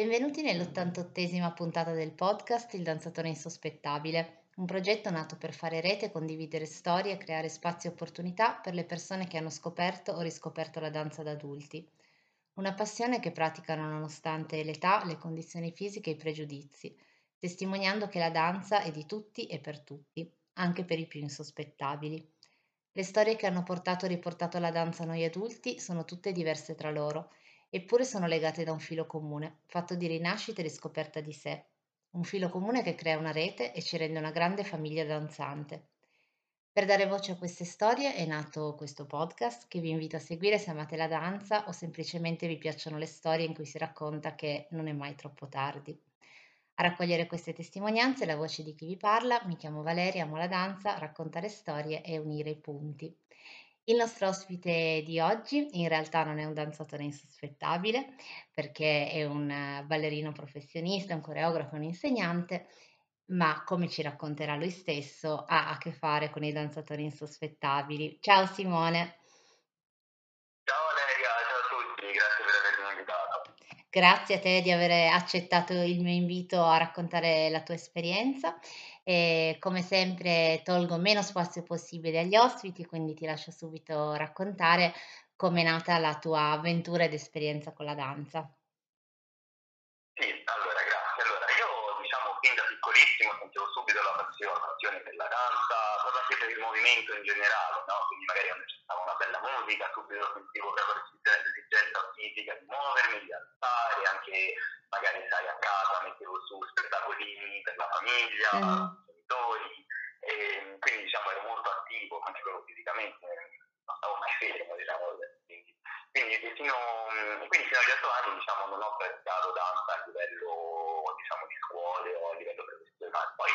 Benvenuti nell'88esima puntata del podcast Il danzatore insospettabile, un progetto nato per fare rete, condividere storie e creare spazi e opportunità per le persone che hanno scoperto o riscoperto la danza da adulti. Una passione che praticano nonostante l'età, le condizioni fisiche e i pregiudizi, testimoniando che la danza è di tutti e per tutti, anche per i più insospettabili. Le storie che hanno portato e riportato la danza a noi adulti sono tutte diverse tra loro eppure sono legate da un filo comune, fatto di rinascita e riscoperta di sé. Un filo comune che crea una rete e ci rende una grande famiglia danzante. Per dare voce a queste storie è nato questo podcast che vi invito a seguire se amate la danza o semplicemente vi piacciono le storie in cui si racconta che non è mai troppo tardi. A raccogliere queste testimonianze la voce di chi vi parla, mi chiamo Valeria, amo la danza, raccontare storie e unire i punti. Il nostro ospite di oggi in realtà non è un danzatore insospettabile perché è un eh, ballerino professionista, un coreografo, un insegnante, ma come ci racconterà lui stesso ha a che fare con i danzatori insospettabili. Ciao Simone. Ciao Valeria, ciao a tutti, grazie per avermi invitato. Grazie a te di aver accettato il mio invito a raccontare la tua esperienza e come sempre tolgo meno spazio possibile agli ospiti, quindi ti lascio subito raccontare come è nata la tua avventura ed esperienza con la danza. Sì, allora grazie. Allora, io diciamo fin da piccolissimo sentivo subito la passione, per la danza, anche per il movimento in generale, no? Quindi magari quando c'è stata una bella musica, subito sentivo proprio l'esigenza fisica di muovermi, di alzare, anche magari sai a casa mettevo su spettacolini per la famiglia, mm. genitori, e quindi diciamo ero molto attivo anche proprio fisicamente, non stavo mai fermo diciamo. Quindi, quindi, fino, quindi fino agli otto anni diciamo, non ho praticato danza a livello diciamo, di scuole o a livello professionale. Poi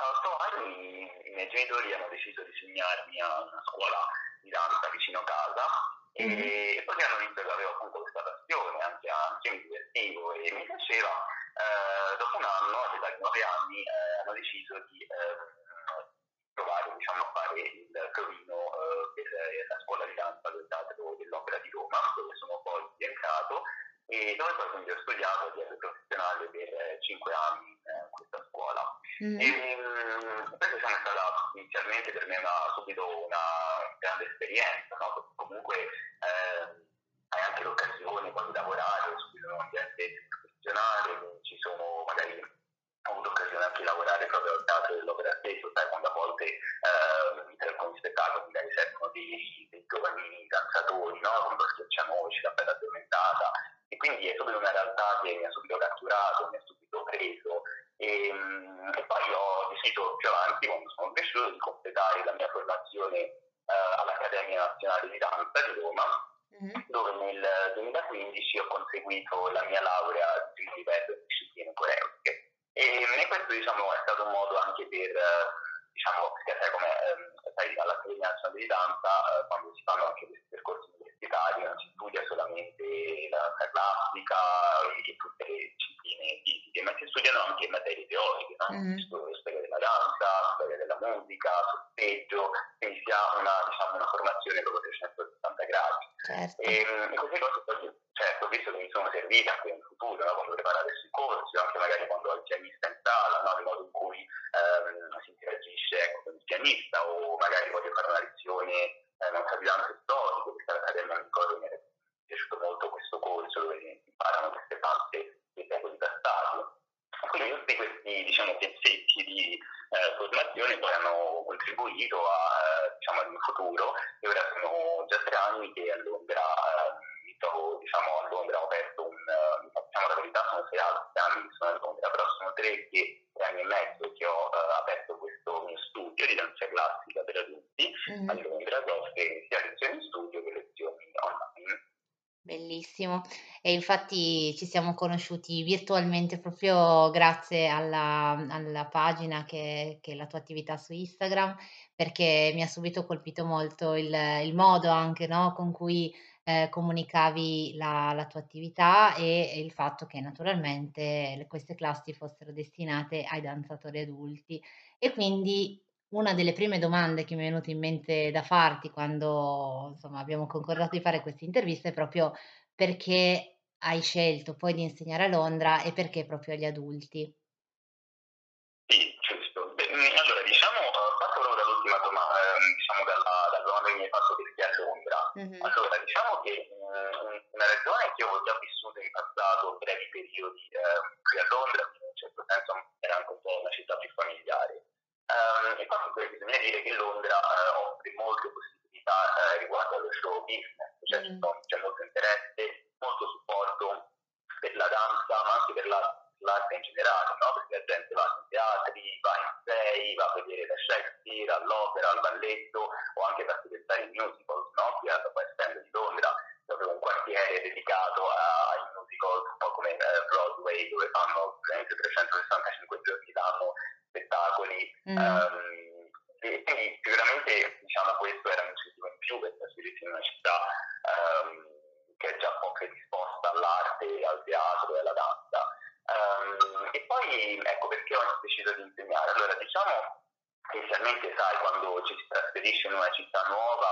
a otto anni i miei genitori hanno deciso di segnarmi a una scuola di danza vicino a casa e, mm-hmm. e poi hanno visto che avevo appunto questa passione, anche, anche mi divertivo e mi piaceva. Eh, dopo un anno, all'età di nove anni, eh, hanno deciso di eh, provare diciamo, a fare il provino eh, per la scuola di danza del teatro dell'Opera di Roma, dove sono poi entrato e dove poi quindi ho studiato a livello professionale per cinque anni in questa scuola. Mm. E, um, questa è stata inizialmente per me una, subito una grande esperienza, no? comunque eh, hai anche l'occasione poi di lavorare subito in un ambiente professionale, ci sono magari ho avuto occasione anche di lavorare proprio al teatro dell'opera stesso, sai quando a volte eh, per alcuni spettacoli magari servono dei, dei giovani danzatori, no? Come lo schiaccianoci, la bella addormentata, e quindi è subito una realtà che mi ha subito catturato, mi ha subito preso e, ehm, e poi ho deciso più avanti, quando sono cresciuto, di completare la mia formazione eh, all'Accademia Nazionale di Danza di Roma, mm-hmm. dove nel 2015 ho conseguito la mia laurea di in discipline coreografiche. E, e questo diciamo, è stato un modo anche per, diciamo, perché sai come ehm, sai, all'Accademia Nazionale di Danza, eh, quando si fanno anche questi percorsi universitari, non si studia solamente la classica e tutte le discipline fisiche, ma si studiano anche materie teoriche, no? mm. storia della danza, storia della musica, sorteggio, quindi si ha una, diciamo, una formazione proprio 360 gradi. Certo. E, e queste cose poi, certo, visto che mi sono servite anche in futuro, no? quando preparare questi corsi, anche magari quando ho il pianista in sala, no? il modo in cui ehm, si interagisce ecco, con il pianista o magari voglio fare una lezione eh, non so, di danza storico, questa accademia mi ricordo mi è piaciuto molto questo corso dove imparano queste danze dei secoli passati. Quindi tutti questi diciamo, pezzetti di eh, formazione poi hanno contribuito a, eh, diciamo, al mio futuro e ora sono già tre anni che a Londra eh, trovo diciamo, a Londra, ho aperto un, eh, diciamo la verità sono sei anni che sono a Londra, però sono tre, che, tre anni e mezzo che ho eh, aperto questo mio studio di danza classica per adulti mm. a Londra, che offre sia lezioni in studio che lezioni online. Bellissimo. E infatti ci siamo conosciuti virtualmente proprio grazie alla, alla pagina che, che, è la tua attività su Instagram, perché mi ha subito colpito molto il, il modo anche no, con cui eh, comunicavi la, la, tua attività e, e il fatto che naturalmente queste classi fossero destinate ai danzatori adulti. E quindi una delle prime domande che mi è venuta in mente da farti quando insomma, abbiamo concordato di fare questa intervista è proprio perché hai scelto poi di insegnare a Londra e perché proprio agli adulti? Sì, giusto. Beh, mhmm, allora diciamo, parto proprio dall'ultima doma ehm, diciamo dalla dalla domanda che mi hai fatto perché a Londra. Mh-mh. Allora, diciamo che, mhmm, una ragione che ho già vissuto in passato brevi periodi, ehm, qui a Londra, in un certo senso era anche un po' una città più familiare. Ehm, e poi comunque bisogna dire che Londra, ehm, offre molte possibilità, ehm, riguardo allo show business, cioè ci Mh. son c'è molto interesse, molto supporto per la danza, ma anche per la l'arte in generale, no, perché la gente va nei teatri, va in musei, va a vedere da Shakespeare, all'opera, al balletto o anche per presentare i musicals, no, qui a poi essendo di Londra proprio un quartiere dedicato ai musicals, un po' come eh, Broadway, dove fanno praticamente 365 giorni l'anno spettacoli. Mh. ehm, e quindi sicuramente diciamo, questo era un incentivo in più per trasferirsi in una città ehm, che è già un po' predisposta all'arte, al teatro e alla danza. Ehm, e poi ecco perché ho deciso di insegnare. Allora diciamo inizialmente sai quando ci si trasferisce in una città nuova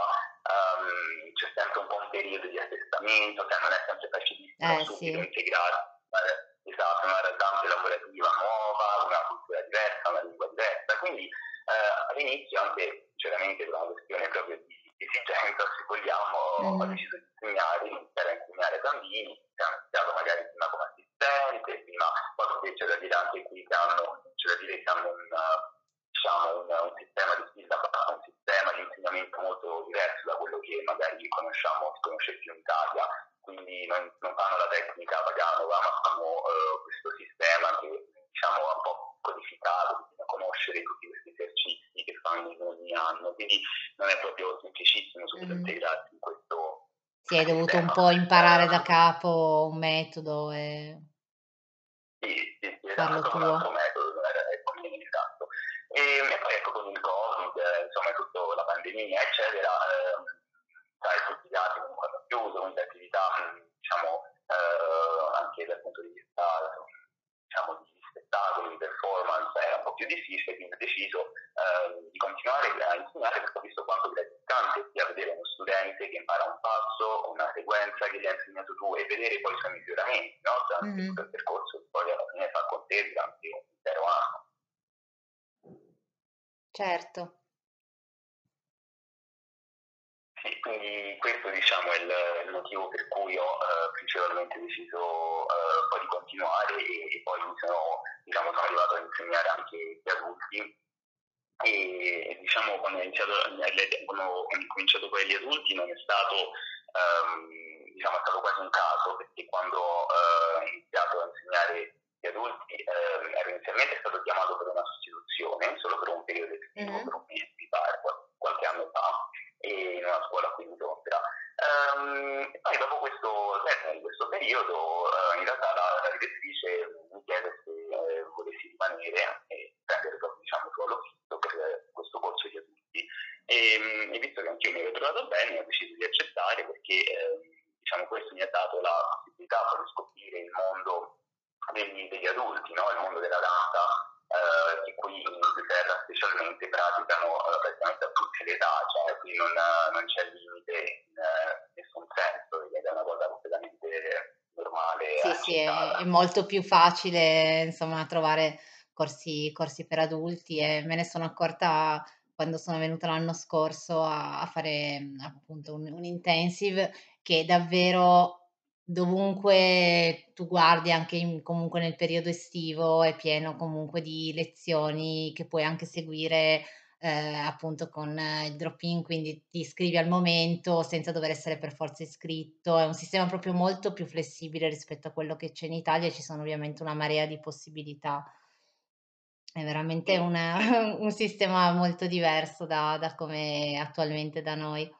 ehm, c'è sempre un po' un periodo di assestamento, cioè non è sempre facilissimo Eh subito sì. integrarsi eh, esatto, in una realtà anche lavorativa nuova, una cultura diversa, una lingua diversa. Quindi eh, all'inizio anche sinceramente per una questione proprio di esigenza, se vogliamo, ho deciso di insegnare, iniziare a insegnare bambini, ho iniziato magari prima come assistente, prima poi c'è da dire anche qui che hanno, c'è da dire che hanno un, diciamo, un, un sistema di feedback, un sistema di insegnamento molto diverso da quello che magari conosciamo, si conosce più in Italia. Quindi non, non fanno la tecnica paganova, ma fanno eh, questo sistema che diciamo è un po' codificato, bisogna conoscere tutti questi esercizi che fanno ogni anno, quindi non è proprio semplicissimo subito Mh. integrarsi in questo Sì, hai dovuto un po' imparare da capo un metodo e Sì, sì, sì, farlo esatto, tuo. metodo, non era ecco, quindi esatto. E, e poi ecco con il Covid, eh, insomma, tutta la pandemia, eccetera, ehm, sai, tutti gli altri comunque hanno chiuso, quindi l'attività, mh, diciamo, eh, anche dal punto di vista, diciamo, di spettacoli, di performance, era un po' più difficile, quindi ho deciso ehm, di continuare a insegnare perché ho visto quanto gratificante sia vedere uno studente che impara un passo, una sequenza che gli hai insegnato tu e vedere poi i suoi miglioramenti, no? Durante Mh-mh. tutto il percorso che poi alla fine fa con te durante un intero anno. Certo. Sì, quindi questo diciamo, è il, il motivo per cui ho eh, principalmente deciso eh, poi di continuare e, e poi sono, diciamo, sono arrivato a insegnare anche gli adulti e, e, diciamo quando ho, iniziato, quando ho cominciato poi gli adulti non è stato, ehm, diciamo, è stato quasi un caso perché quando eh, ho iniziato a insegnare gli adulti ehm, ero inizialmente stato chiamato per una sostituzione solo per un periodo estivo, Mh-mh. per un mese mi pare, qualche anno fa e in una scuola qui di Londra. Um, e poi dopo questo, termine di questo periodo, uh, in realtà la, la direttrice mi chiede se eh, volessi rimanere e prendere proprio diciamo, ruolo fisso per questo corso di adulti. E, e visto che anche io mi ero trovato bene, ho deciso di accettare perché eh, diciamo, questo mi ha dato la possibilità di scoprire il mondo degli, degli adulti, no? il mondo della danza, eh, che qui in Inghilterra specialmente praticano eh, praticamente a tutte le età, cioè qui non, non c'è limite in eh, nessun senso, ed è una cosa completamente normale. Sì, sì, è, è molto più facile insomma trovare corsi, corsi per adulti e me ne sono accorta quando sono venuta l'anno scorso a, a fare appunto un, un intensive che davvero dovunque tu guardi, anche in, comunque nel periodo estivo, è pieno comunque di lezioni che puoi anche seguire eh, appunto con eh, il drop-in, quindi ti iscrivi al momento senza dover essere per forza iscritto. È un sistema proprio molto più flessibile rispetto a quello che c'è in Italia ci sono ovviamente una marea di possibilità. È veramente una, un sistema molto diverso da, da come attualmente da noi.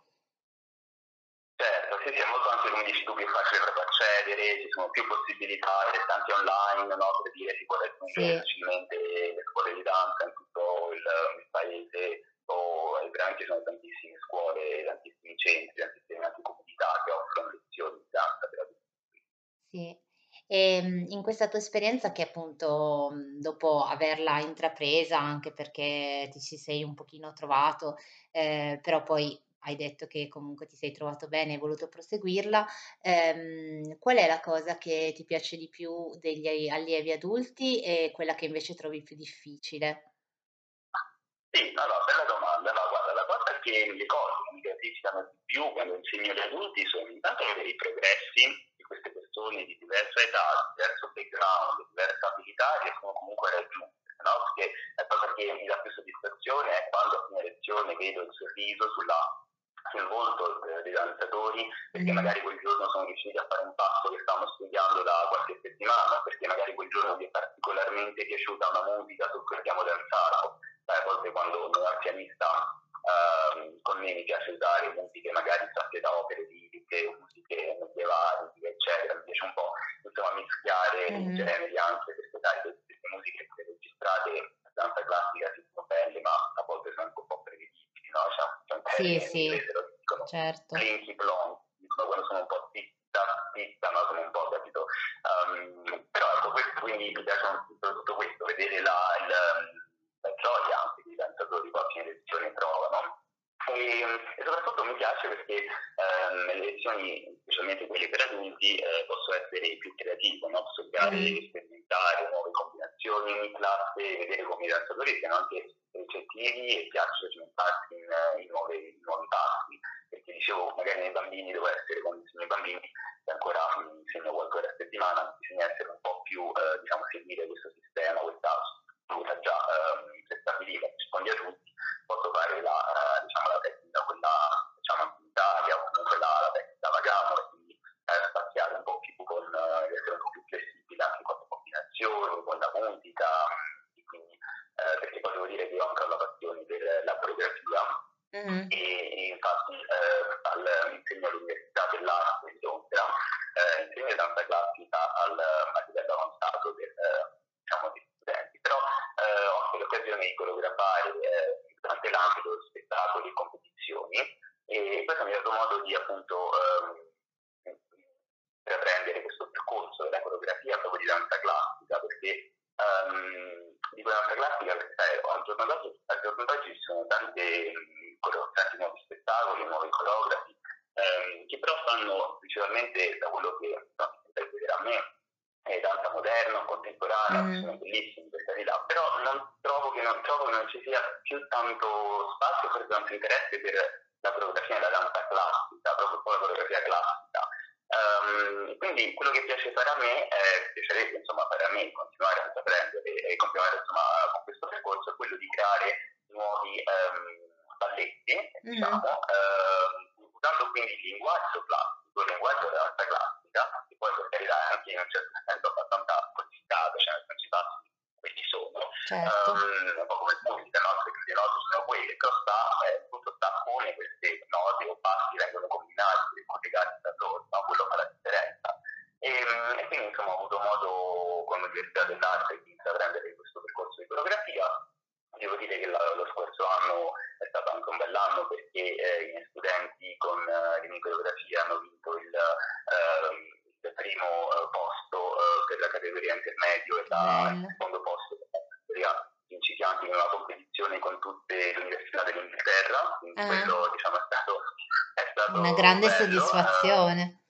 Certo, sì, sì, è molto anche come dici tu più facile proprio accedere, ci sono più possibilità, restanti online, no? per dire si può raggiungere Sì. facilmente le scuole di danza in tutto il, il paese, o e veramente ci sono tantissime scuole, tantissimi centri, tantissime anche comunità che offrono lezioni di danza per adulti. Sì. Ehm, in questa tua esperienza che appunto, dopo averla intrapresa, anche perché ti ci sei un pochino trovato, ehm, però poi hai detto che comunque ti sei trovato bene e hai voluto proseguirla, ehm, qual è la cosa che ti piace di più degli allievi adulti e quella che invece trovi più difficile? Sì, no, bella domanda. No, guarda, la cosa che le cose mi gratificano di più quando insegno agli adulti sono intanto vedere i progressi di queste persone di diversa età, di diverso background, di diversa abilità che sono comunque raggiunte. No? Perché la cosa che mi dà più soddisfazione è quando a fine lezione vedo il sorriso sulla, sul volto dei danzatori perché mm. magari quel giorno sono riusciti a fare un passo che stavano studiando da qualche settimana, perché magari quel giorno gli è particolarmente piaciuta una musica su cui abbiamo danzato a volte quando un pianista uh, con me mi piace usare musiche magari tratte da opere liriche, musiche medievali, eccetera, mi piace un po' insomma mischiare mm-hmm. i generi anche perché sai, queste musiche registrate a danza classica si sono belle ma a volte sono anche un po' prevedibili, no? C'è, c'è un sì, sì, certo. Blinky blonde, dicono quando sono un po' zitta, zitta, no? sono un po' capito. Um, però ecco, questo quindi mi piace tutto questo, vedere la, il la gioia anche che i danzatori poi in lezione trovano. E, e, soprattutto mi piace perché eh, nelle lezioni, specialmente quelle per adulti, eh, posso essere più creativo, no? posso creare, mm. sperimentare nuove combinazioni in classe, vedere come i danzatori siano anche ricettivi e piacciono cimentarsi in, in, nuove, in nuovi passi. Perché dicevo, magari nei bambini devo essere come insegno ai bambini, se ancora mi insegno qualche ora a settimana, bisogna essere un po' più, eh, diciamo, seguire questo sistema, questa struttura già ehm, prestabilita, risponde a tutti, posso fare la, eh, diciamo, la tecnica quella diciamo, comunitaria o comunque la, la tecnica vagamo e quindi eh, spaziare un po' più con, eh, essere un po' più flessibile anche con le combinazioni, con la musica, e quindi, eh, perché poi devo dire che ho anche la passione per la coreografia mm-hmm. e, infatti eh, al, insegno all'Università dell'Arte di Londra, eh, insegno danza classica al, a livello avanzato per, diciamo, studenti, però eh, ho anche l'occasione di coreografare eh, durante l'ambito spettacoli e competizioni e questo mi ha dato modo di appunto ehm, intraprendere questo percorso della coreografia proprio di danza classica perché um, di danza classica perché al giorno d'oggi, al giorno d'oggi ci sono tante, tanti nuovi spettacoli, nuovi coreografi ehm, che però fanno principalmente da quello che no, vedere a me è danza moderna, contemporanea, mm. sono bellissimi per carità, però non trovo, che non, trovo che non ci sia più tanto spazio, forse tanto interesse per la coreografia della danza classica, proprio poi la coreografia classica. Um, quindi quello che piace fare a me, è, piacerebbe insomma fare a me, continuare a intraprendere e continuare insomma con questo percorso, è quello di creare nuovi um, balletti, mm. diciamo, um, usando quindi il linguaggio classico, il linguaggio della danza classica, che poi per carità è anche in un certo senso abbastanza codificato, cioè nel senso i passi questi sono, certo. um, un po' come musica, no? perché le note sono quelle, però sta, eh, tutto sta come queste note o passi vengono combinati, collegati tra loro, no? quello fa la differenza. E, e, quindi insomma ho avuto modo con l'Università dell'Arte di intraprendere questo percorso di coreografia. Devo dire che la, lo scorso anno è stato anche un bell'anno perché eh, i miei studenti con eh, le mie coreografie hanno vinto il, eh, il primo eh, posto eh, per la categoria intermedio e la, il secondo posto per la categoria principianti in una competizione con tutte le università dell'Inghilterra, quindi ah. quello diciamo, è, stato, è stato una grande bello. Soddisfazione.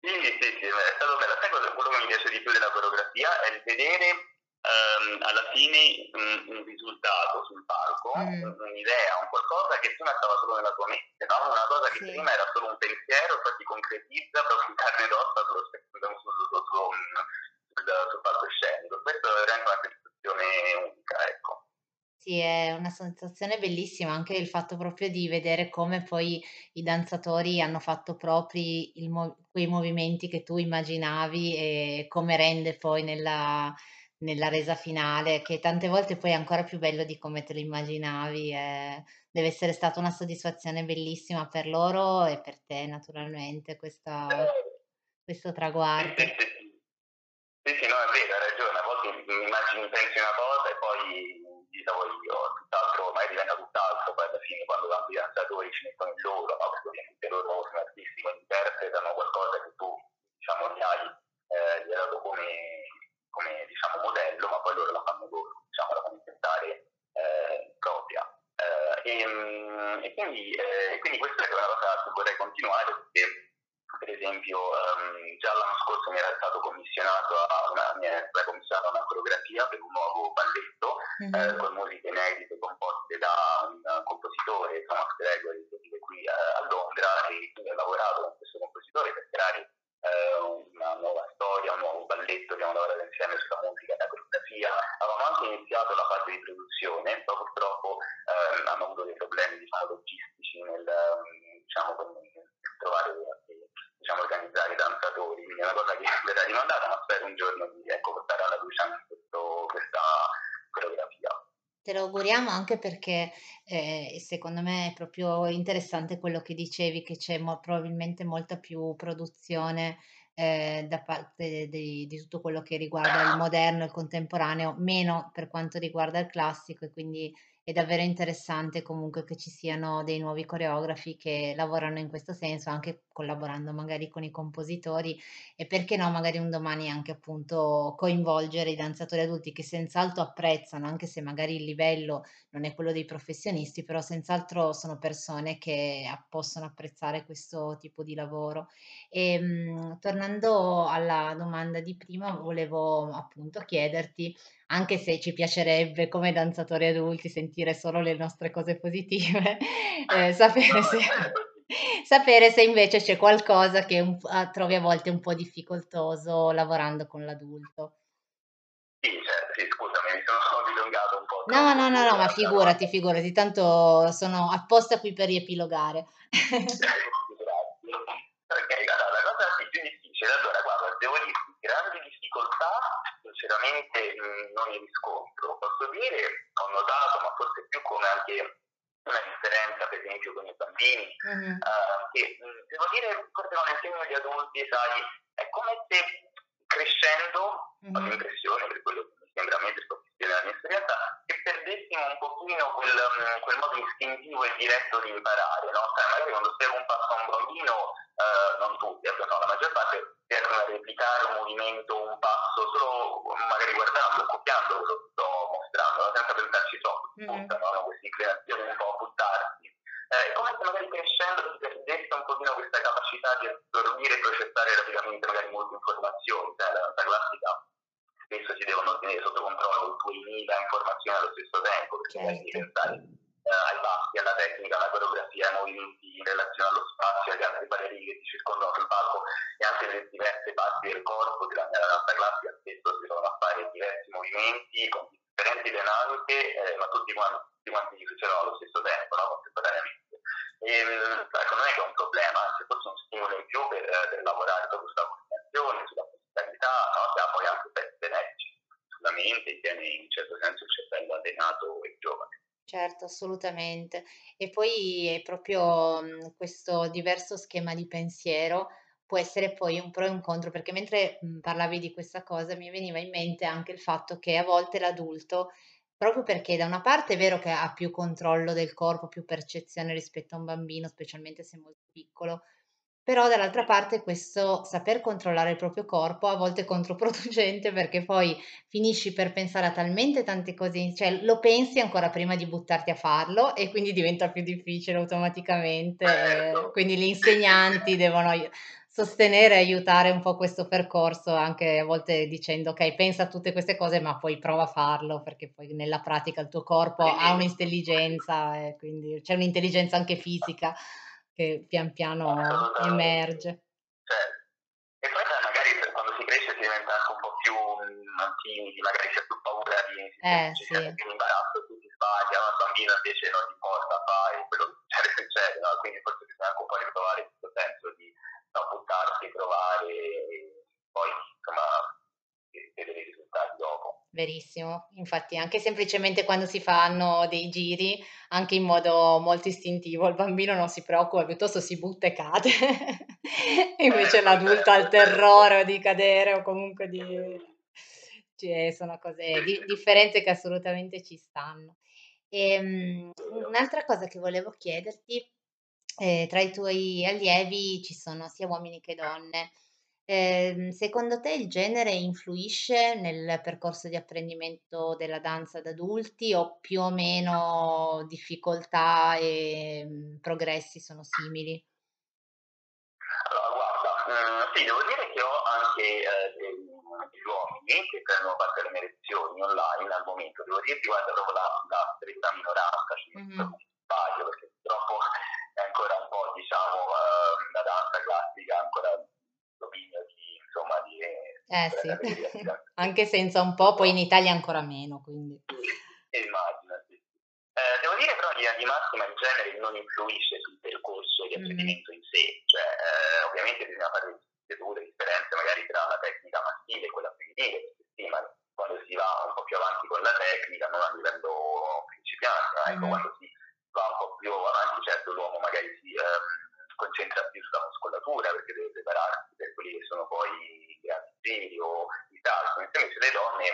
Sì, sì, sì, è stato bello. Sai cosa, quello che mi piace di più della coreografia è il vedere Um, alla fine un, un, risultato sul palco, mm. un'idea, un qualcosa che prima stava solo nella tua mente, no? una cosa che sì. prima era solo un pensiero, poi si concretizza proprio in carne ed ossa sullo, sullo, sullo, sullo, sul palcoscenico. Questa è veramente una sensazione. Sì, è una sensazione bellissima anche il fatto proprio di vedere come poi i danzatori hanno fatto propri il mo- quei movimenti che tu immaginavi e come rende poi nella, nella resa finale, che tante volte poi è ancora più bello di come te lo immaginavi. E deve essere stata una soddisfazione bellissima per loro e per te, naturalmente, questa, questo traguardo. Sì, sì, sì, sì, no, è vero, hai ragione. A volte immagini, pensi una cosa e poi dico io, tutt'altro, magari diventa fine quando tanti danzatori ci mettono il loro, no? perché ovviamente loro sono artisti, interpretano qualcosa che tu, diciamo, gli hai, eh, gli dato come come diciamo, modello, ma poi loro la fanno loro, diciamo, la fanno diventare eh, propria. Eh, e, E, e quindi, eh, quindi questa è una cosa che vorrei continuare perché per esempio um, già l'anno scorso mi era stato commissionato una, mi era commissionata una coreografia per un nuovo balletto mm-hmm. eh, con musiche inedite Gregory, che vive qui a, a Londra e quindi ho lavorato con questo compositore per creare eh, una nuova storia, un nuovo balletto, abbiamo lavorato insieme sulla musica e la coreografia, avevamo anche iniziato la fase di produzione, però purtroppo eh, hanno avuto dei problemi diciamo, logistici nel, diciamo, trovare diciamo, organizzare i danzatori, quindi è una cosa che verrà rimandata, ma spero un giorno di ecco, portare alla luce anche questo, questa coreografia. Te lo auguriamo anche perché eh, secondo me è proprio interessante quello che dicevi, che c'è mo- probabilmente molta più produzione eh, da parte di, di, tutto quello che riguarda il moderno, il contemporaneo, meno per quanto riguarda il classico e quindi è davvero interessante comunque che ci siano dei nuovi coreografi che lavorano in questo senso, anche collaborando magari con i compositori e perché no, magari un domani anche appunto coinvolgere i danzatori adulti che senz'altro apprezzano, anche se magari il livello non è quello dei professionisti, però senz'altro sono persone che possono apprezzare questo tipo di lavoro. E mh, tornando alla domanda di prima, volevo appunto chiederti anche se ci piacerebbe come danzatori adulti sentire solo le nostre cose positive, eh, sapere, se, sapere, se, invece c'è qualcosa che un, ah, trovi a volte un po' difficoltoso lavorando con l'adulto. Sì, certo, sì, scusami, mi sono dilungato un po'. No, no, no, no, ma figurati, figurati, tanto sono apposta qui per riepilogare. ok, allora la cosa più difficile, allora guarda, devo dirti, grandi difficoltà sinceramente non ne riscontro. Posso dire, ho notato, ma forse più come anche una differenza per esempio con i bambini, mm-hmm. uh, che devo dire, forse non insegno agli adulti, sai, è come se crescendo, mm-hmm. ho l'impressione, per quello che sembra a me, per la mia esperienza, che perdessimo un pochino quel, quel, modo istintivo e diretto di imparare, no? Cioè, magari quando spiego un passo a un bambino, uh, non tutti, no, la maggior parte a replicare un movimento, un passo, solo magari guardando, copiando quello che sto mostrando, senza pensarci troppo, mm-hmm. no? questa inclinazione un po' a buttarsi. Eh, come se magari crescendo si perdesse un pochino questa capacità di assorbire e processare rapidamente magari molte informazioni, cioè la, la classica spesso si devono tenere sotto controllo 2000 informazioni allo stesso tempo, perché certo. devi pensare eh, ai passi, alla tecnica, alla coreografia, ai movimenti in relazione allo spazio, agli altri ballerini che ti circondano sul palco e anche le diverse parti del corpo della, nella nostra classe spesso si a fare diversi movimenti con differenti dinamiche, eh, ma tutti quanti, tutti quanti succedono allo stesso tempo, no? contemporaneamente. E, ecco, non è che è un problema, anzi forse un stimolo in più per, per lavorare proprio sulla coordinazione, sulla musicalità, no? che ha poi anche effetti benefici sulla mente, tiene in un certo senso il cervello allenato e giovane. Certo, assolutamente. E poi è proprio, mhmm, questo diverso schema di pensiero può essere poi un pro e un contro, perché mentre, mhmm, parlavi di questa cosa mi veniva in mente anche il fatto che a volte l'adulto, proprio perché da una parte è vero che ha più controllo del corpo, più percezione rispetto a un bambino, specialmente se è molto piccolo, però dall'altra parte questo saper controllare il proprio corpo a volte è controproducente perché poi finisci per pensare a talmente tante cose, cioè lo pensi ancora prima di buttarti a farlo e quindi diventa più difficile automaticamente. Certo. Quindi gli insegnanti devono sostenere e aiutare un po' questo percorso anche a volte dicendo ok pensa a tutte queste cose ma poi prova a farlo perché poi nella pratica il tuo corpo ha un'intelligenza e quindi c'è un'intelligenza anche fisica che pian piano emerge. Certo. E poi magari quando si cresce si diventa anche un po' più timidi, magari c'è più paura di eh, sì. più imbarazzo, tu ti sbagli, ma il bambino invece non ti importa, fai quello che succede, succede, no? quindi forse bisogna anche un po' ritrovare questo senso di non buttarsi, provare, e poi insomma vedere i risultati dopo. Verissimo, infatti anche semplicemente quando si fanno dei giri, anche in modo molto istintivo, il bambino non si preoccupa, piuttosto si butta e cade, invece l'adulto ha il terrore di cadere o comunque di... Cioè, sono cose, di, differenze che assolutamente ci stanno. E, um, un'altra cosa che volevo chiederti, eh, tra i tuoi allievi ci sono sia uomini che donne, Ehm, secondo te il genere influisce nel percorso di apprendimento della danza da adulti o più o meno difficoltà e, mhmm, progressi sono simili? Allora guarda, mhmm, sì, devo dire che ho anche, ehm, degli uomini che prendono parte alle mie lezioni online al momento. Devo dirti guarda proprio la la stretta minoranza, ci Mh-mh. mi sbaglio, perché purtroppo è ancora un po' diciamo, ehm, la danza classica ancora di insomma di Eh della sì, categoria di danza anche senza un po', poi in. Italia ancora meno, quindi. Sì, immagino, sì. Eh, devo dire però in linea di massima il genere non influisce sul percorso di Mh-mh. apprendimento in sé, cioè eh, ovviamente bisogna fare le dovute differenze magari tra la tecnica maschile e quella femminile, sì, ma quando si va un po' più avanti con la tecnica, non a livello principiante, ecco, Mh-mh. quando si va un po' più avanti, certo l'uomo magari si ehm, concentra più sulla muscolatura perché deve prepararsi per quelli che sono poi i grandi giri o i salti, mentre invece le donne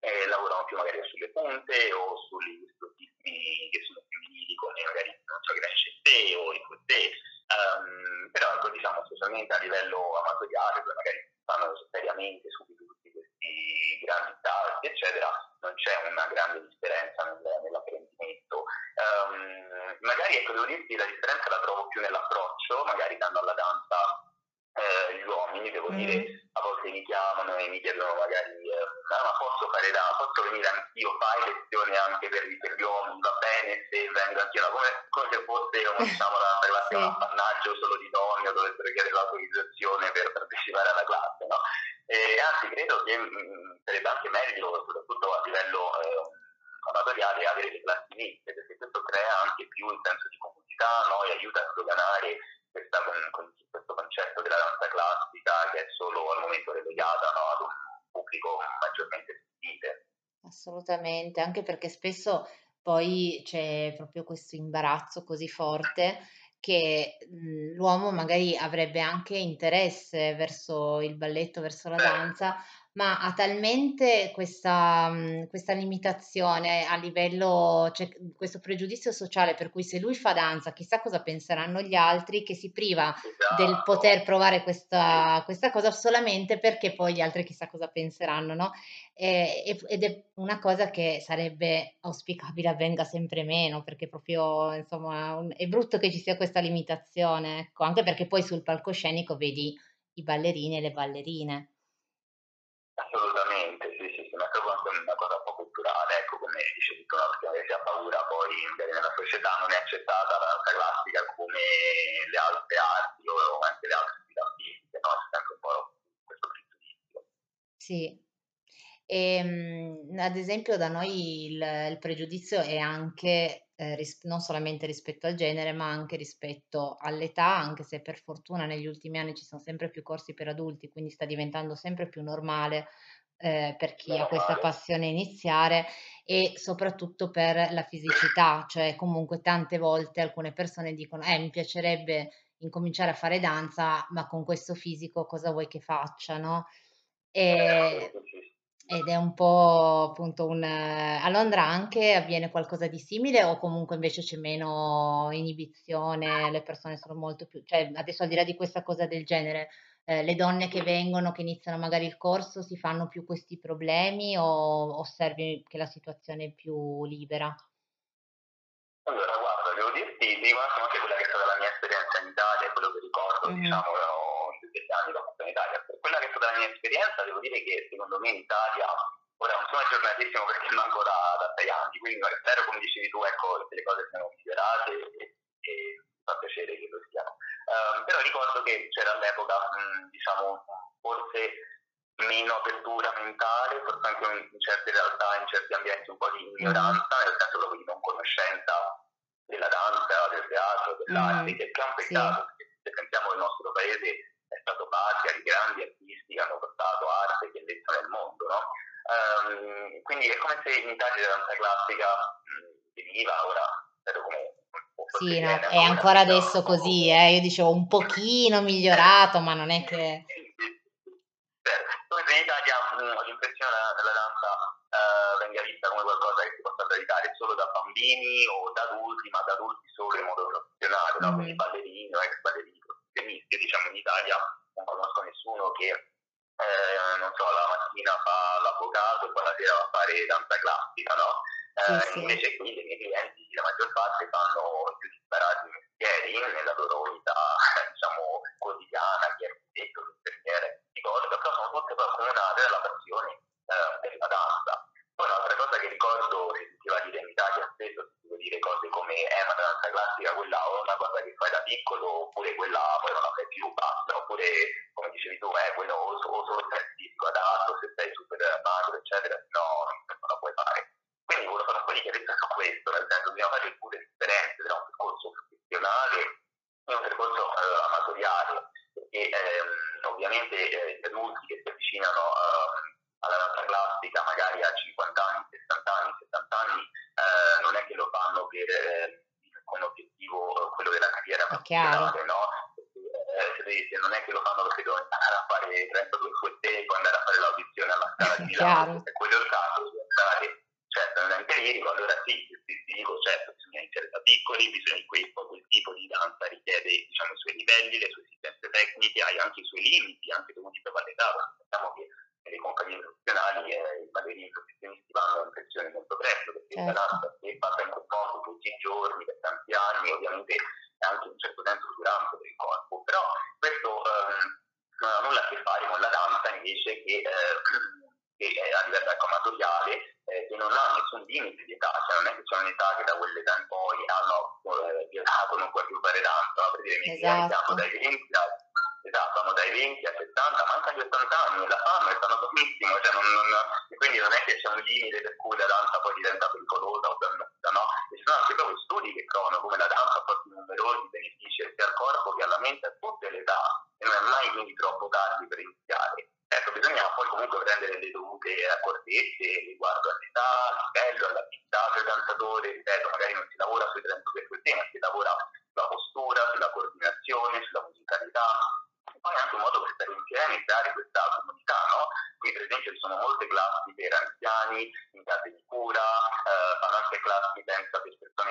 eh, lavorano più magari sulle punte o sugli dispositivi che sono femminili come magari non so, che o i footè, um, però ecco, diciamo specialmente a livello amatoriale dove magari fanno seriamente subito tutti questi grandi salti eccetera non c'è una grande differenza nel, nell'apprendimento um, magari ecco devo dirti la differenza la trovo più nell'approccio magari danno alla danza eh, gli uomini devo Mh-mh. dire a volte mi chiamano e mi chiedono magari eh, ah, ma posso fare da posso venire anch'io fai lezioni anche per, per gli uomini va bene se vengo anch'io no, come, come se fosse un, diciamo, la classe Sì. un appannaggio solo di donne o dovessero chiedere l'autorizzazione per partecipare alla classe no? e anzi credo che mh, mm, sarebbe anche meglio soprattutto a livello eh, amatoriale avere le classi miste perché questo crea anche più il senso di comunità no? e aiuta a sdoganare questa, con, questo concetto della danza classica che è solo al momento relegata no, ad un pubblico maggiormente sentite. Assolutamente, anche perché spesso poi c'è proprio questo imbarazzo così forte che, l'uomo magari avrebbe anche interesse verso il balletto, verso la danza, ma ha talmente questa mhmm, questa limitazione a livello cioè, mhmm, questo pregiudizio sociale per cui se lui fa danza chissà cosa penseranno gli altri, che si priva del esatto, poter provare questa questa cosa solamente perché poi gli altri chissà cosa penseranno, no? Ehm, e f ed è una cosa che sarebbe auspicabile avvenga sempre meno, perché proprio insomma un è brutto che ci sia questa limitazione, ecco, anche perché poi sul palcoscenico vedi i ballerini e le ballerine. assolutamente, sì, sì, sì, ma è proprio anche una cosa un po' culturale, ecco, come dicevi tu, no, perché magari si ha paura poi magari nella società non è accettata la danza classica come le altre arti o anche le altre attività artistiche, no? C'è sempre un po' questo pregiudizio. Sì. Ehm, ad esempio da noi il il pregiudizio è anche, ehm, ris non solamente rispetto al genere, ma anche rispetto all'età, anche se per fortuna negli ultimi anni ci sono sempre più corsi per adulti, quindi sta diventando sempre più normale, ehm, per chi ha questa passione iniziare e soprattutto per la fisicità, cioè comunque tante volte alcune persone dicono: "Eh, mi piacerebbe incominciare a fare danza, ma con questo fisico cosa vuoi che faccia", no, sì, sì. ed è un po' appunto un a Londra anche avviene qualcosa di simile o comunque invece c'è meno inibizione, le persone sono molto più cioè adesso al di là di questa cosa del genere, ehm, le donne che vengono, che iniziano magari il corso, si fanno più questi problemi o osservi che la situazione è più libera? Allora, guarda, devo dirti, un attimo anche quella che è stata la mia esperienza in Italia, quello che ricordo, Mh-mh. diciamo, degli anni che ho fatto in Italia. Per quella che è stata la mia esperienza, devo dire che secondo me in Italia, ora non sono aggiornatissimo perché manco da, da sei anni, quindi spero, come dicevi tu, ecco, che le cose siano migliorate e, e fa piacere che lo siano. Ehm, però ricordo che c'era all'epoca, mh, diciamo, forse meno apertura mentale, forse anche in certe realtà, in certi ambienti un po' di ignoranza, nel senso proprio di non conoscenza della danza, del teatro, dell'arte, Mh. che è un Sì, peccato, perché se pensiamo il nostro paese è stato patria di grandi artisti che hanno portato arte e bellezza nel mondo, no? Ehm, quindi è come se in Italia la danza classica mh, veniva, ora vedo come sì, no, è ancora adesso così, eh? io dicevo un pochino migliorato, ma non è che... Poi in Italia l'impressione della danza eh, venga vista come qualcosa che si possa praticare solo da bambini o da adulti, ma da adulti solo in modo professionale, no? quindi mm. ballerini o ex ballerini professionisti, diciamo in Italia non conosco nessuno che, eh, non so, la mattina fa l'avvocato e poi la sera va a fare danza classica, no? Sì, Eh, sì. invece qui i miei clienti, la maggior parte, fanno più disparati mestieri nella loro vita, diciamo, quotidiana, chi è architetto, chi è infermiere, chi cosa, però sono tutte poi accomunate dalla passione eh, della danza. Poi un'altra cosa che ricordo, si sentiva dire in Italia spesso, si sentiva dire cose come eh ma la danza classica quella o è una cosa che fai da piccolo oppure quella poi non la fai più, basta, oppure come dicevi tu, eh, quello o, o solo sei fisico adatto, se sei super magro, eccetera, no, non la puoi fare. Quindi volevo fare un po' di chiarezza su questo, nel senso bisogna fare pure differenze tra un percorso professionale e un percorso eh, amatoriale, perché ehm, ovviamente eh, gli adulti che si avvicinano ehm, alla danza classica magari a 50 anni, 60 anni, 70 anni, eh, non è che lo fanno per eh, con l'obiettivo eh, quello della carriera È chiaro. professionale, no? Perché, eh, se non è che lo fanno perché devono andare a fare 32 fuette e poi andare a fare l'audizione alla scala di Chiaro. Milano, se quello è il caso, bisogna andare certo nell'ente lirico, allora sì, ti, ti dico certo, bisogna iniziare da piccoli, bisogna quel, quel tipo di danza richiede diciamo, i suoi livelli, le sue esigenze tecniche, hai anche i suoi limiti, anche dovuti per l'età, perché sappiamo che nelle compagnie professionali eh, i ballerini professionisti vanno in pensione molto presto, perché Certo. la danza se fatta in quel modo tutti i giorni, per tanti anni, ovviamente è anche in un certo senso durante per il corpo, però questo ehm, non ha nulla a che fare con la danza invece che, eh, che è a livello ecco, amatoriale eh, che non ha nessun limite di età, cioè non è che c'è un'età che da quell'età in poi hanno eh, vietato, non puoi più fare danza, per dire Esatto. hanno dai 20 a Esatto, hanno dai 20 a 70, ma anche agli 80 anni la fanno e stanno benissimo, cioè non, non, e quindi non è che c'è un limite per cui la danza poi diventa pericolosa o dannosa, no? E ci sono anche proprio studi che provano come la danza porti numerosi benefici sia al corpo che alla mente a tutte le età e non è mai quindi troppo tardi per iniziare. Ecco, bisogna poi comunque prendere le dovute accortezze riguardo all'età, al livello, all'abilità del danzatore, ripeto, magari non si lavora sui 32 fuette, ma si lavora sulla postura, sulla coordinazione, sulla musicalità, e poi anche un modo per stare insieme e creare questa comunità, no? Qui per esempio ci sono molte classi per anziani, in case di cura, eh, fanno anche classi pensa per persone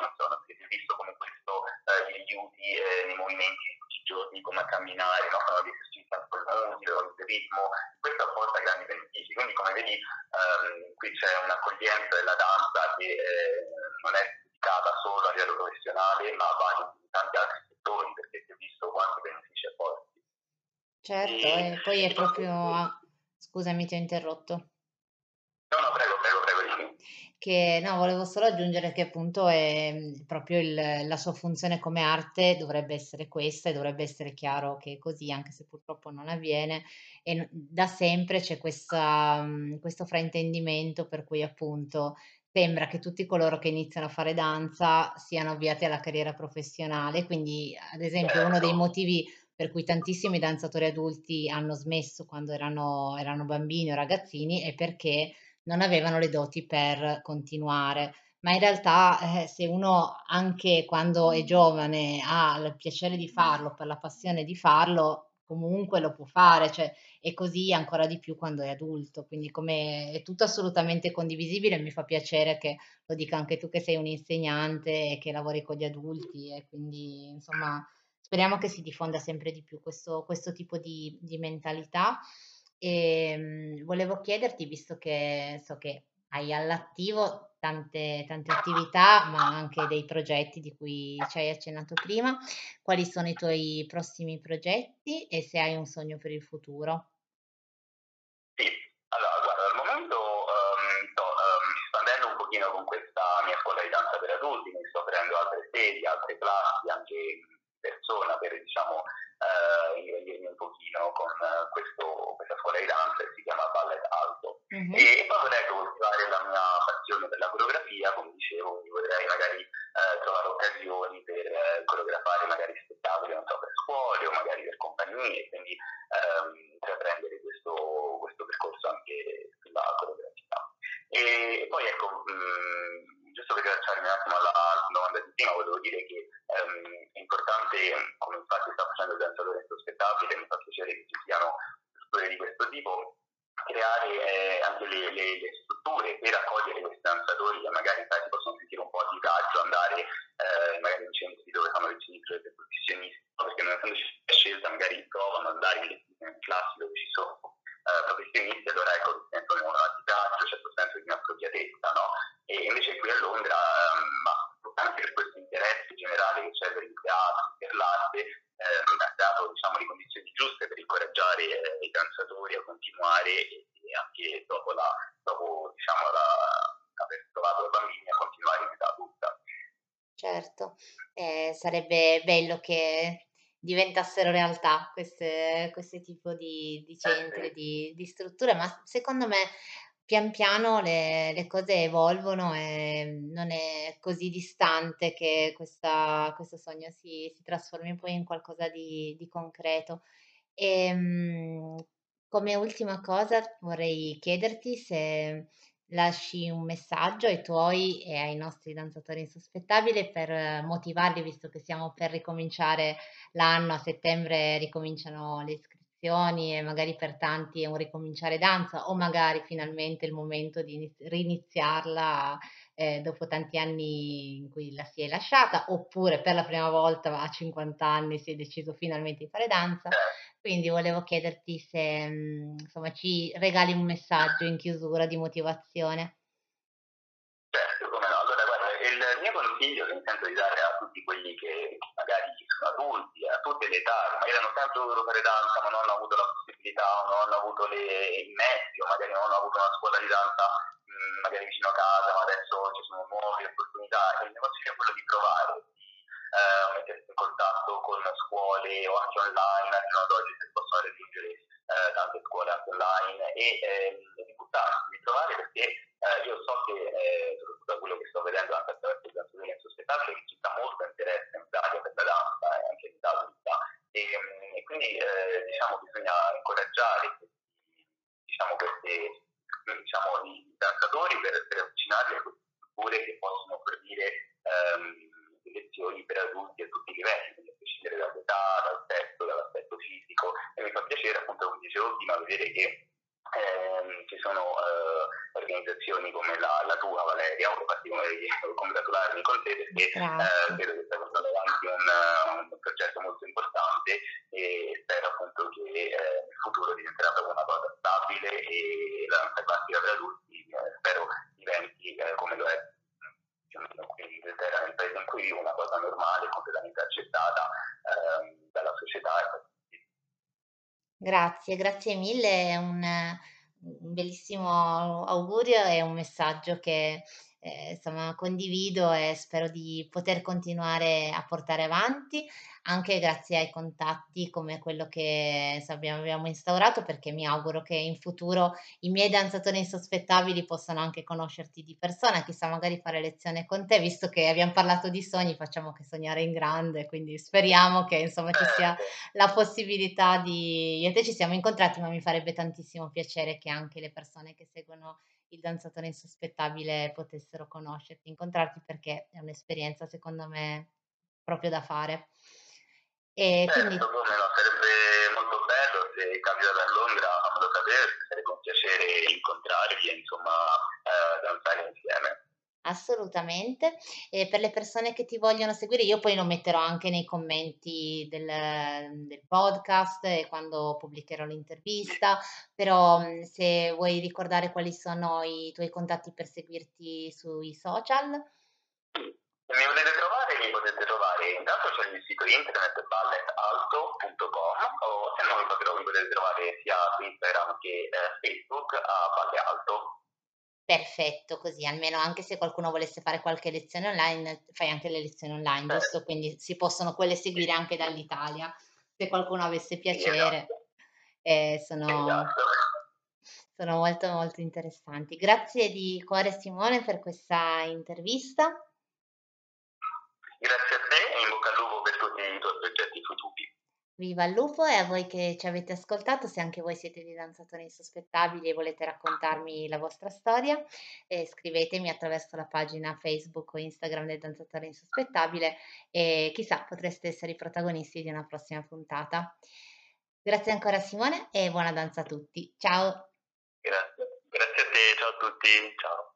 perché si è visto come questo eh, gli aiuti eh, nei movimenti di tutti i giorni, come a camminare, no? fanno degli esercizi anche col muscolo, il ritmo, questo apporta grandi benefici, quindi come vedi ehm, qui c'è un'accoglienza della danza che eh, non è dedicata solo a livello professionale, ma va in tanti altri settori, perché si è visto quanti benefici apporti. Certo, e poi è proprio... Scusami, ti ho interrotto. Che no, volevo solo aggiungere che appunto è mhmm, proprio il, la sua funzione come arte dovrebbe essere questa e dovrebbe essere chiaro che è così, anche se purtroppo non avviene. E da sempre c'è questa, mh, questo fraintendimento per cui appunto sembra che tutti coloro che iniziano a fare danza siano avviati alla carriera professionale. Quindi, ad esempio, uno dei Certo. motivi per cui tantissimi danzatori adulti hanno smesso quando erano, erano bambini o ragazzini è perché non avevano le doti per continuare. Ma in realtà, eh, se uno anche quando è giovane ha il piacere di farlo, per la passione di farlo, comunque lo può fare, cioè è così ancora di più quando è adulto. Quindi come è tutto assolutamente condivisibile, mi fa piacere che lo dica anche tu che sei un insegnante e che lavori con gli adulti e quindi insomma speriamo che si diffonda sempre di più questo, questo tipo di, di mentalità. E mh, volevo chiederti, visto che so che hai all'attivo tante, tante attività, ma anche dei progetti di cui ci hai accennato prima, quali sono i tuoi prossimi progetti e se hai un sogno per il futuro? Sì, allora guarda, al momento ehm, sto ehm, espandendo un pochino con questa mia scuola di danza per adulti, mi sto prendendo altre sedi, altre classi, anche in persona per diciamo eh, un pochino con eh, questo, questa scuola di danza che si chiama Ballet Alto. Mhm. E poi vorrei coltivare la mia passione per la coreografia, come dicevo, quindi vorrei magari eh, trovare occasioni per eh, coreografare magari spettacoli, non so, per scuole o magari per compagnie, quindi ehm, intraprendere questo, questo percorso anche sulla coreografia. E poi ecco, mh, giusto per lasciarmi un attimo alla, alla domanda di prima, volevo dire che ehm, importante, come infatti sta facendo il danzatore questo spettacolo, mi fa piacere che ci siano strutture di questo tipo, creare eh, anche le, le, le, strutture per accogliere questi danzatori che magari sai, si possono sentire un po' a disagio andare eh, magari in centri dove fanno lezioni per professionisti, perché non essendoci scelta magari provano ad andare in, in classi dove ci sono eh, professionisti, allora ecco, sentono una sarebbe bello che diventassero realtà queste, questi tipo di, di centri, di, di strutture, ma secondo me pian piano le, le cose evolvono e non è così distante che questa, questo sogno si, si trasformi poi in qualcosa di, di concreto. E, ehm, come ultima cosa vorrei chiederti se lasci un messaggio ai tuoi e ai nostri danzatori insospettabili per motivarli, visto che stiamo per ricominciare l'anno, a settembre ricominciano le iscrizioni e magari per tanti è un ricominciare danza o magari finalmente il momento di riniziarla eh, dopo tanti anni in cui la si è lasciata, oppure per la prima volta a 50 anni si è deciso finalmente di fare danza. Quindi volevo chiederti se mm, insomma, ci regali un messaggio in chiusura di motivazione. Certo, come no. Allora, guarda, il mio consiglio che sento di dare a tutti quelli che magari sono adulti, a tutte le età, magari hanno tanto voluto fare danza ma non hanno avuto la possibilità o non hanno avuto le, i mezzi o magari non hanno avuto una scuola di danza mh, magari vicino a casa, ma adesso ci sono nuove opportunità. Il mio consiglio è quello di provare, eh, mettersi in contatto con scuole o anche online, anche ad oggi si possono raggiungere eh, tante scuole anche online e eh, di buttarsi, di provare perché eh, io so che, eh, soprattutto da quello che sto vedendo anche attraverso il danzatore insospettabile, che ci sta molto interesse in Italia per la danza e anche in Italia e, mm, e quindi eh, diciamo bisogna incoraggiare diciamo, questi diciamo, i danzatori per, per avvicinarli a queste strutture che possono fornire ehm, lezioni per adulti a tutti i livelli, quindi a prescindere dall'età, dal sesso, dall'aspetto fisico e mi fa piacere appunto come dicevo prima vedere che ehm, ci sono eh, organizzazioni come la, la, tua Valeria, o come, congratularmi con te perché eh, credo che stai portando avanti un, un, progetto molto importante e spero appunto che eh, nel futuro diventerà proprio una cosa stabile e la nostra classica per adulti eh, spero diventi eh, come lo è qui in Inghilterra, nel paese in cui vivo, una cosa normale, completamente accettata ehm, dalla società. Grazie, mille, è un, un bellissimo augurio e un messaggio che eh, insomma condivido e spero di poter continuare a portare avanti anche grazie ai contatti come quello che abbiamo, abbiamo instaurato perché mi auguro che in futuro i miei danzatori insospettabili possano anche conoscerti di persona, chissà magari fare lezione con te, visto che abbiamo parlato di sogni, facciamo che sognare in grande, quindi speriamo che insomma ci sia certo. la possibilità di... Io e te ci siamo incontrati, ma mi farebbe tantissimo piacere che anche le persone che seguono il danzatore insospettabile potessero conoscerti, incontrarti perché è un'esperienza secondo me proprio da fare. E certo, quindi... come no, sarebbe molto bello se capita da Londra, fammelo sapere, sarebbe un piacere incontrarvi e insomma eh, danzare insieme. Assolutamente. E per le persone che ti vogliono seguire, io poi lo metterò anche nei commenti del, del podcast e quando pubblicherò l'intervista, però se vuoi ricordare quali sono i tuoi contatti per seguirti sui social. Se mi volete trovare, mi potete trovare intanto c'è il sito internet balletalto.com o se no mi potete trovare sia su Instagram che eh, Facebook a Balle Alto. Perfetto, così almeno anche se qualcuno volesse fare qualche lezione online, fai anche le lezioni online, giusto? Quindi si possono quelle seguire anche dall'Italia, se qualcuno avesse piacere. Eh, sono, esatto. sono molto molto interessanti. Grazie di cuore Simone per questa intervista. Viva il lupo e a voi che ci avete ascoltato, se anche voi siete dei danzatori insospettabili e volete raccontarmi la vostra storia, eh, scrivetemi attraverso la pagina Facebook o Instagram del danzatore insospettabile e chissà potreste essere i protagonisti di una prossima puntata. Grazie ancora Simone e buona danza a tutti. Ciao. Grazie, grazie a te, ciao a tutti, ciao.